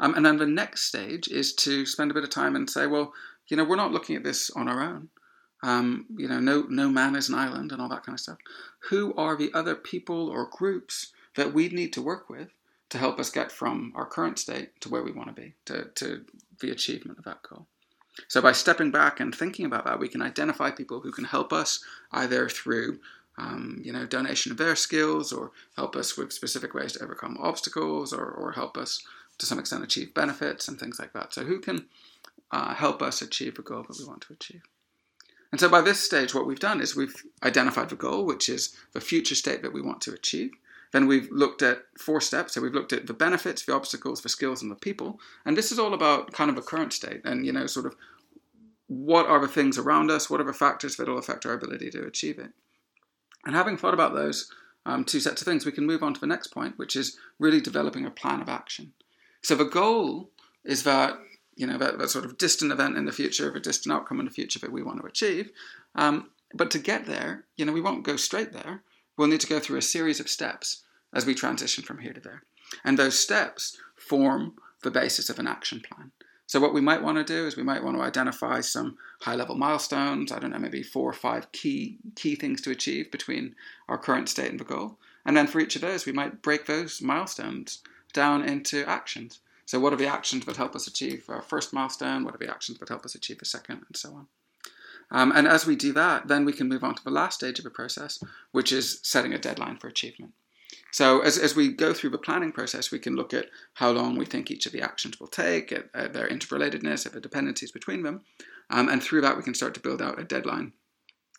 Um, and then the next stage is to spend a bit of time and say, well, you know, we're not looking at this on our own. Um, you know, no, no man is an island and all that kind of stuff. Who are the other people or groups that we need to work with to help us get from our current state to where we want to be, to, to the achievement of that goal? So by stepping back and thinking about that, we can identify people who can help us either through um, you know, donation of their skills or help us with specific ways to overcome obstacles or, or help us to some extent achieve benefits and things like that. So who can uh, help us achieve a goal that we want to achieve? And so by this stage, what we've done is we've identified the goal, which is the future state that we want to achieve. Then we've looked at four steps. So we've looked at the benefits, the obstacles, the skills, and the people. And this is all about kind of a current state and, you know, sort of what are the things around us? What are the factors that will affect our ability to achieve it? And having thought about those um, two sets of things, we can move on to the next point, which is really developing a plan of action. So the goal is that you know that, that sort of distant event in the future, a distant outcome in the future that we want to achieve. Um, but to get there, you know, we won't go straight there we'll need to go through a series of steps as we transition from here to there. And those steps form the basis of an action plan. So, what we might want to do is we might want to identify some high level milestones, I don't know, maybe four or five key, key things to achieve between our current state and the goal. And then for each of those, we might break those milestones down into actions. So, what are the actions that help us achieve our first milestone? What are the actions that help us achieve the second? And so on. Um, and as we do that, then we can move on to the last stage of the process, which is setting a deadline for achievement. So as, as we go through the planning process, we can look at how long we think each of the actions will take, at, at their interrelatedness, at the dependencies between them. Um, and through that, we can start to build out a deadline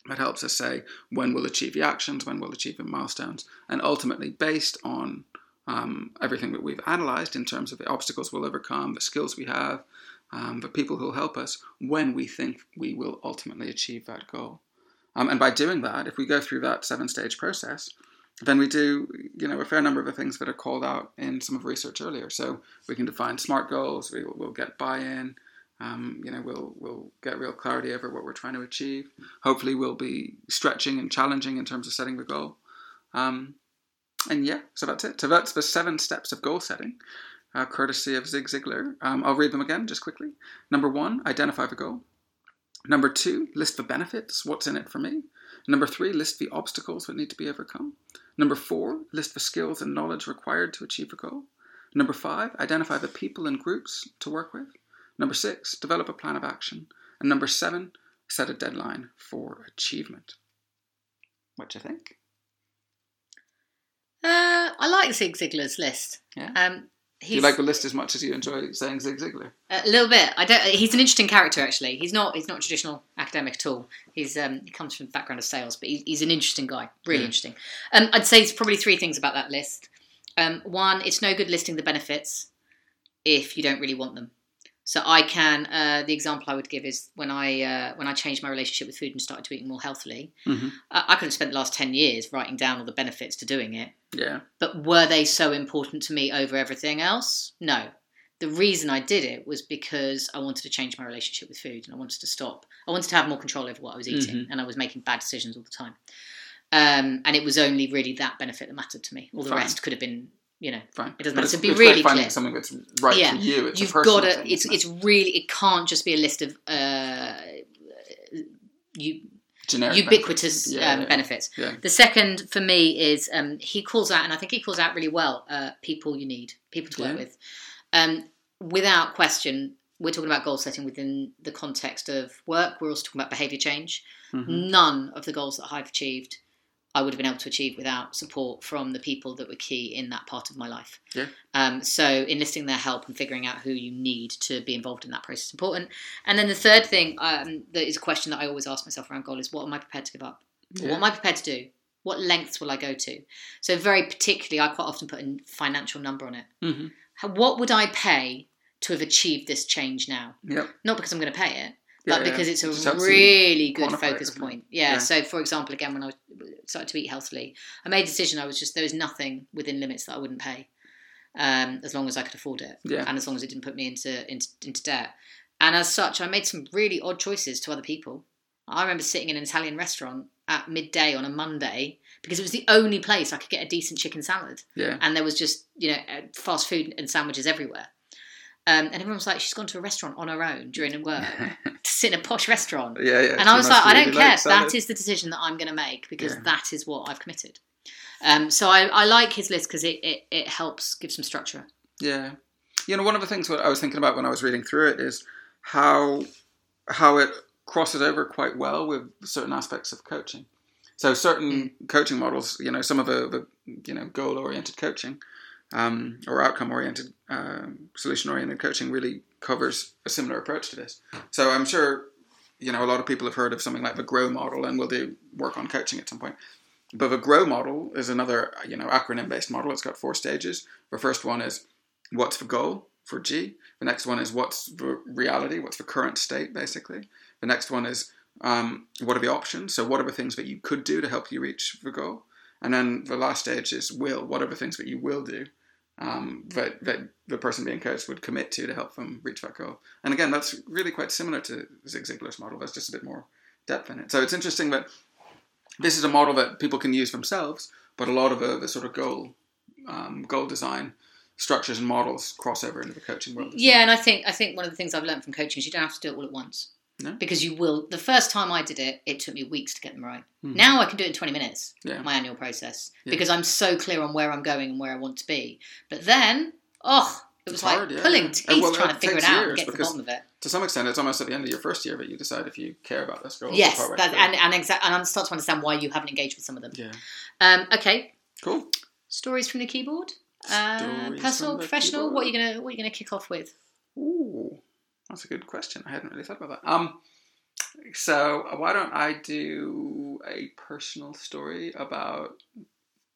that helps us say when we'll achieve the actions, when we'll achieve the milestones, and ultimately based on um, everything that we've analyzed in terms of the obstacles we'll overcome, the skills we have, um, but people who will help us when we think we will ultimately achieve that goal. Um, and by doing that, if we go through that seven stage process, then we do, you know, a fair number of the things that are called out in some of the research earlier. So we can define SMART goals. We will we'll get buy-in. Um, you know, we'll we'll get real clarity over what we're trying to achieve. Hopefully, we'll be stretching and challenging in terms of setting the goal. Um, and yeah, so that's it. So that's the seven steps of goal setting uh, courtesy of Zig Ziglar. Um, I'll read them again just quickly. Number one, identify the goal. Number two, list the benefits, what's in it for me. Number three, list the obstacles that need to be overcome. Number four, list the skills and knowledge required to achieve a goal. Number five, identify the people and groups to work with. Number six, develop a plan of action. And number seven, set a deadline for achievement. What do you think? Uh, I like Zig Ziglar's list. Yeah? Um, Do you like the list as much as you enjoy saying Zig Ziglar? a little bit. I don't. He's an interesting character, actually. He's not. He's not a traditional academic at all. He's. Um, he comes from the background of sales, but he's, he's an interesting guy. Really Yeah. interesting. Um, I'd say it's probably three things about that list. Um, one, it's no good listing the benefits if you don't really want them. So I can. Uh, the example I would give is when I uh, when I changed my relationship with food and started to eat more healthily. Mm-hmm. I, I could have spent the last ten years writing down all the benefits to doing it. Yeah. But were they so important to me over everything else? No. The reason I did it was because I wanted to change my relationship with food and I wanted to stop. I wanted to have more control over what I was eating Mhm. and I was making bad decisions all the time. Um, and it was only really that benefit that mattered to me. All the Fine. rest could have been, you know, Fine. It doesn't matter. it's- to be really finding clear. something that's right Yeah. for you. It's you've a personal got to. thing, It's it? it's really. It can't just be a list of uh, you generic ubiquitous benefits. Yeah, um, yeah. benefits. Yeah. The second for me is um, he calls out, and I think he calls out really well, uh, people you need, people to work with. Um, without question, we're talking about goal setting within the context of work. We're also talking about behaviour change. Mhm. None of the goals that I've achieved, I would have been able to achieve without support from the people that were key in that part of my life. Yeah. Um, so enlisting their help and figuring out who you need to be involved in that process is important. And then the third thing um, that is a question that I always ask myself around goal is what am I prepared to give up? Yeah. What am I prepared to do? What lengths will I go to? So very particularly, I quite often put a financial number on it. Mhm. What would I pay to have achieved this change now? Yep. Not because I'm going to pay it, but yeah. because it's a really good focus point. Yeah, Yeah. So, for example, again, when I started to eat healthily, I made a decision. I was just there was nothing within limits that I wouldn't pay, um, as long as I could afford it, Yeah. and as long as it didn't put me into into, into debt. And as such, I made some really odd choices to other people. I remember sitting in an Italian restaurant at midday on a Monday because it was the only place I could get a decent chicken salad Yeah. and there was just you know uh, fast food and sandwiches everywhere. Um, and everyone was like, she's gone to a restaurant on her own during work [LAUGHS] to sit in a posh restaurant. Yeah, yeah. And I was like, I don't care. That is the decision that I'm going to make because Yeah. that is what I've committed. Um, so I, I like his list because it, it, it helps give some structure. Yeah, you know, one of the things what I was thinking about when I was reading through it is how how it crosses over quite well with certain aspects of coaching. So certain coaching models, you know, some of the, the you know goal oriented coaching um, or outcome oriented um, solution oriented coaching really covers a similar approach to this. So I'm sure you know a lot of people have heard of something like the grow model, and we'll do work on coaching at some point. But the grow model is another you know acronym based model. It's got four stages. The first one is what's the goal for G. The next one is what's the reality, what's the current state, basically. The next one is um, what are the options? So, what are the things that you could do to help you reach the goal? And then the last stage is will. What are the things that you will do um, that, that the person being coached would commit to to help them reach that goal? And again, that's really quite similar to Zig Ziglar's model. There's just a bit more depth in it. So, it's interesting that this is a model that people can use themselves, but a lot of the, the sort of goal um, goal design structures and models cross over into the coaching world. Yeah, well. and I think I think one of the things I've learned from coaching is you don't have to do it all at once. No. Because you will. The first time I did it, it took me weeks to get them right. Mhm. Now I can do it in 20 minutes, Yeah. my annual process, Yeah. because I'm so clear on where I'm going and where I want to be. But then, oh, it was It's like hard, yeah, pulling teeth well, trying to figure it out and get to the bottom of it. to some extent, it's almost at the end of your first year that you decide if you care about this goal. Yes, that, and and, exa- and I start to understand why you haven't engaged with some of them. yeah, Um, okay, cool. stories from the keyboard. Uh, personal, the professional. What are you keyboard. gonna What are you gonna kick off with? Ooh, that's a good question. I hadn't really thought about that. Um, so why don't I do a personal story about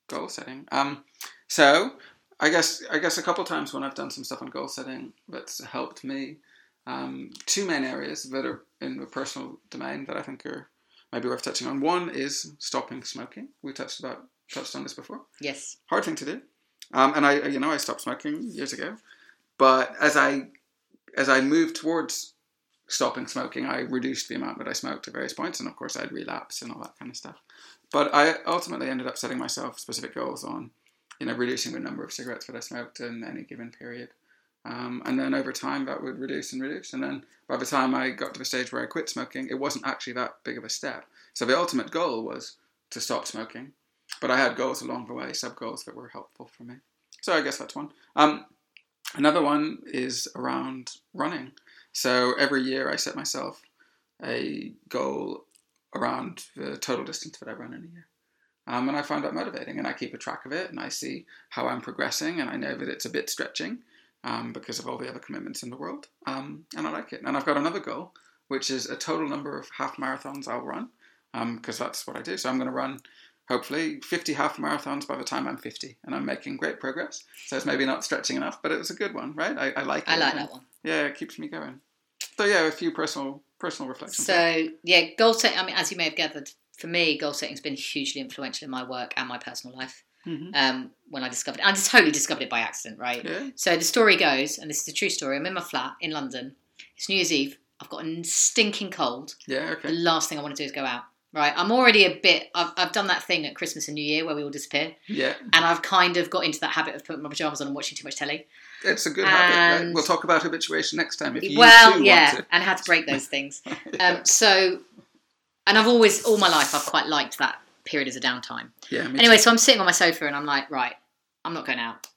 goal setting? Um, so I guess I guess a couple times when I've done some stuff on goal setting that's helped me. Um, two main areas that are in the personal domain that I think are maybe worth touching on. One is stopping smoking. We touched about touched on this before Yes. hard thing to do. Um, and I, you know, I stopped smoking years ago. But as I, as I moved towards stopping smoking, I reduced the amount that I smoked at various points, and of course, I'd relapse and all that kind of stuff. But I ultimately ended up setting myself specific goals on, you know, reducing the number of cigarettes that I smoked in any given period. Um, and then over time, that would reduce and reduce. And then by the time I got to the stage where I quit smoking, it wasn't actually that big of a step. So the ultimate goal was to stop smoking. But I had goals along the way, sub goals that were helpful for me. So I guess that's one. Um, another one is around running. So every year I set myself a goal around the total distance that I run in a year. Um, and I find that motivating, and I keep a track of it, and I see how I'm progressing, and I know that it's a bit stretching um, because of all the other commitments in the world, um, and I like it. And I've got another goal, which is a total number of half marathons I'll run, because that's what I do. So I'm going to run hopefully 50 half marathons by the time I'm 50, and I'm making great progress. So it's maybe not stretching enough, but it's a good one, right? I, I like it. I like that one. Yeah, it keeps me going. So yeah, a few personal personal reflections. So yeah, goal setting. I mean, as you may have gathered, for me, goal setting has been hugely influential in my work and my personal life. Mhm. Um, when I discovered, it, I just totally discovered it by accident, right? yeah, So the story goes, and this is a true story. I'm in my flat in London. It's New Year's Eve. I've got a stinking cold. yeah, Okay. The last thing I want to do is go out. Right, I'm already a bit. I've, I've done that thing at Christmas and New Year where we all disappear, yeah. and I've kind of got into that habit of putting my pajamas on and watching too much telly. It's a good habit. Right? We'll talk about habituation next time if you well, too yeah, and how to break those things. to. [LAUGHS] Um, so, and I've always, all my life, I've quite liked that period as a downtime. yeah, Anyway, so I'm sitting on my sofa and I'm like, right, I'm not going out.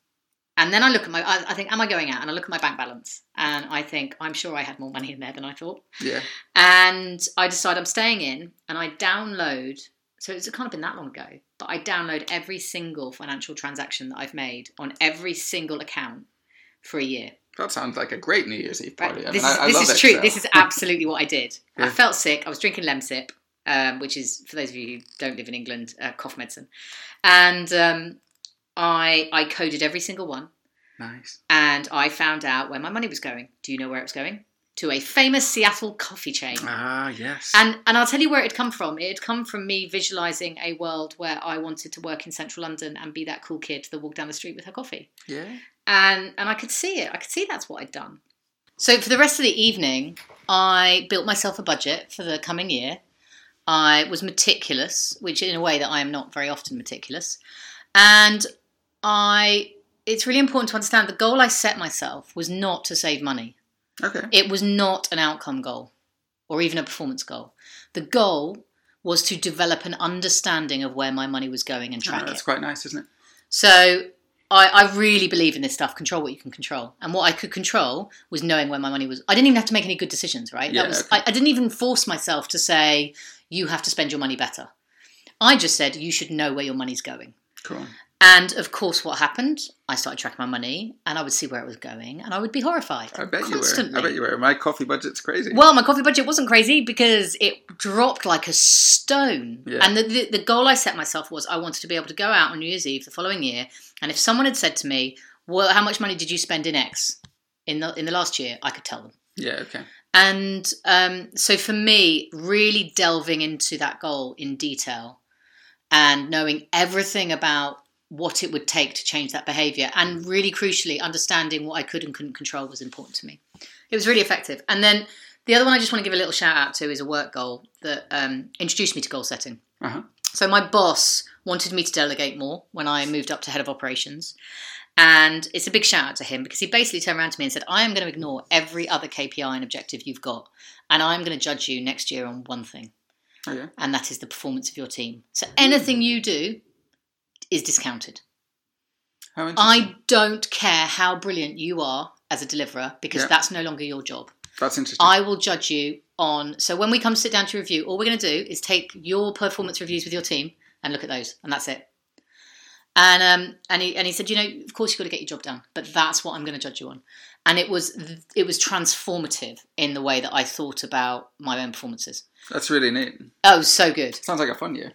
And then I look at my, I, I think, am I going out? And I look at my bank balance and I think, I'm sure I had more money in there than I thought. yeah, And I decide I'm staying in and I download, so it's kind of been that long ago, but I download every single financial transaction that I've made on every single account for a year. that sounds like a great New Year's Eve Right. party. I this mean, is, I, I this is true. This is absolutely what I did. [LAUGHS] I felt sick. I was drinking Lemsip, um, which is for those of you who don't live in England, uh, cough medicine, and um, I I coded every single one, nice. and I found out where my money was going. Do you know where it was going? To a famous Seattle coffee chain. Ah, yes. And and I'll tell you where it had come from. It had come from me visualizing a world where I wanted to work in central London and be that cool kid that walked down the street with her coffee yeah, and and I could see it. I could see that's what I'd done. So for the rest of the evening, I built myself a budget for the coming year. I was meticulous, which in a way that I am not very often meticulous, and I. It's really important to understand the goal I set myself was not to save money. okay. It was not an outcome goal or even a performance goal. The goal was to develop an understanding of where my money was going and Ah, track it. that's quite nice, isn't it? So I, I really believe in this stuff. Control what you can control, and what I could control was knowing where my money was. I didn't even have to make any good decisions. Right? Yeah, that was. okay. I, I didn't even force myself to say you have to spend your money better. I just said you should know where your money's going. Cool. And of course, what happened? I started tracking my money, and I would see where it was going, and I would be horrified. I bet constantly. you were. I bet you were. My coffee budget's crazy. Well, my coffee budget wasn't crazy because it dropped like a stone. Yeah. And the, the, the goal I set myself was I wanted to be able to go out on New Year's Eve the following year, and if someone had said to me, "Well, how much money did you spend in X in the in the last year?" I could tell them. yeah, okay. And um, so for me, really delving into that goal in detail and knowing everything about what it would take to change that behavior and really crucially understanding what I could and couldn't control was important to me. It was really effective. And then the other one I just want to give a little shout out to is a work goal that um, introduced me to goal setting. Uh-huh. So my boss wanted me to delegate more when I moved up to head of operations. And it's a big shout out to him because he basically turned around to me and said, I am going to ignore every other KPI and objective you've got, and I'm going to judge you next year on one thing, Oh yeah. and that is the performance of your team. So anything you do is discounted. How. I don't care how brilliant you are as a deliverer because Yeah. that's no longer your job. That's interesting. I will judge you on. So when we come to sit down to review, all we're going to do is take your performance reviews with your team and look at those, and that's it. And um, and he and he said, you know, of course you've got to get your job done, but that's what I'm going to judge you on. And it was it was transformative in the way that I thought about my own performances. That's really neat. Oh, so good. Sounds like a fun year.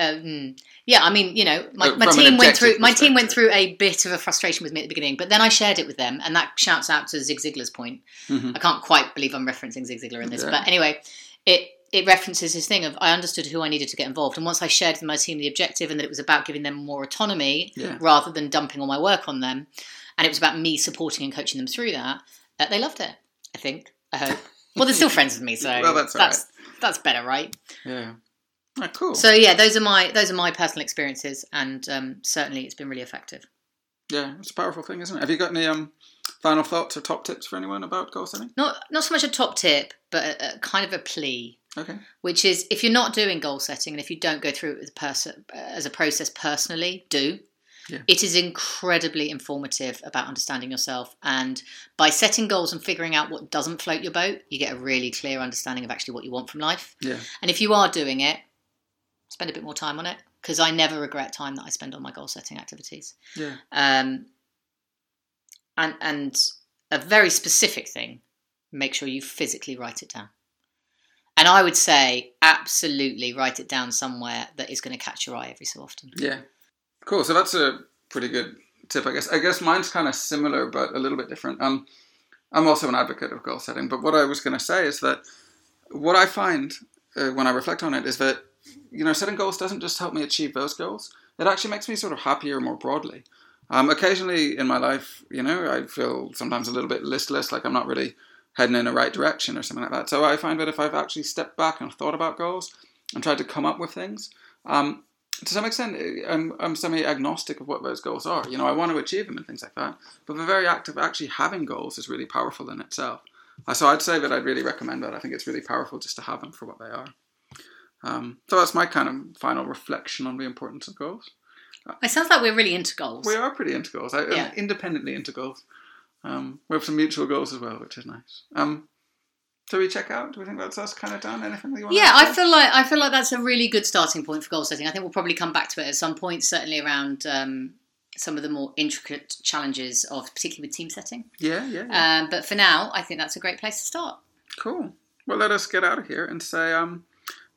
Um, yeah, I mean, you know, my, Uh, my team went through my team went through a bit of a frustration with me at the beginning, but then I shared it with them, and that shouts out to Zig Ziglar's point. Mhm. I can't quite believe I'm referencing Zig Ziglar in this, Yeah. but anyway, it it references his thing of I understood who I needed to get involved, and once I shared with my team the objective and that it was about giving them more autonomy Yeah. rather than dumping all my work on them, and it was about me supporting and coaching them through that, uh, they loved it. I think. I hope. Well, they're still [LAUGHS] friends with me, so Well, that's that's that's better, right? Yeah. Ah, cool. So yeah, those are my those are my personal experiences, and um, certainly it's been really effective. yeah, it's a powerful thing, isn't it? Have you got any um, final thoughts or top tips for anyone about goal setting? Not not so much a top tip, but a, a kind of a plea, Okay. which is if you're not doing goal setting and if you don't go through it as a person as a process personally, do Yeah. It is incredibly informative about understanding yourself. And by setting goals and figuring out what doesn't float your boat, you get a really clear understanding of actually what you want from life. Yeah. And if you are doing it, spend a bit more time on it because I never regret time that I spend on my goal setting activities. Yeah. Um, and and a very specific thing, make sure you physically write it down. And I would say absolutely write it down somewhere that is going to catch your eye every so often. Yeah. Cool. So that's a pretty good tip, I guess. I guess mine's kind of similar, but a little bit different. Um, I'm also an advocate of goal setting, but what I was going to say is that what I find uh, when I reflect on it is that you know setting goals doesn't just help me achieve those goals. It actually makes me sort of happier more broadly. Um, occasionally in my life, you know, I feel sometimes a little bit listless, like I'm not really heading in the right direction or something like that. So I find that if I've actually stepped back and thought about goals and tried to come up with things, um, to some extent, I'm, I'm semi-agnostic of what those goals are. You know, I want to achieve them and things like that. But the very act of actually having goals is really powerful in itself. Uh, so I'd say that I'd really recommend that. I think it's really powerful just to have them for what they are. Um, so that's my kind of final reflection on the importance of goals. It sounds like we're really into goals. We are pretty into goals. I, Yeah. Independently into goals. Um, we have some mutual goals as well, which is nice. Um, so we check out. Do we think that's us kind of done? Anything that you want? Yeah, to I feel like I feel like that's a really good starting point for goal setting. I think we'll probably come back to it at some point, certainly around um, some of the more intricate challenges of, particularly with team setting. Yeah, yeah, yeah. Um, but for now, I think that's a great place to start. Cool. Well, let us get out of here and say um,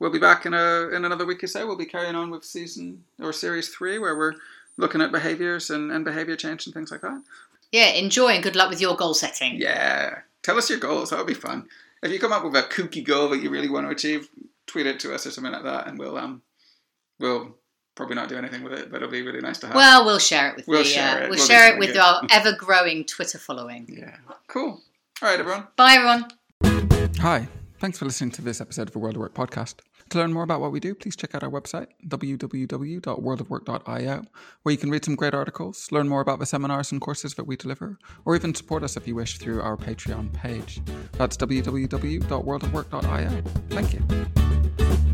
we'll be back in a in another week or so. We'll be carrying on with season or series three, where we're looking at behaviors and, and behavior change and things like that. Yeah, enjoy and good luck with your goal setting. Yeah. Tell us your goals. That'll be fun. If you come up with a kooky goal that you really want to achieve, tweet it to us or something like that, and we'll um we'll probably not do anything with it, but it'll be really nice to have. Well, we'll share it with We'll the, share uh, it. We'll, We'll share it with good. our [LAUGHS] ever-growing Twitter following. yeah. Cool. All right, everyone. Bye, everyone. Hi, thanks for listening to this episode of the World of Work podcast. To learn more about what we do, please check out our website, www.worldofwork.io, where you can read some great articles, learn more about the seminars and courses that we deliver, or even support us if you wish through our Patreon page. That's www.worldofwork.io. Thank you.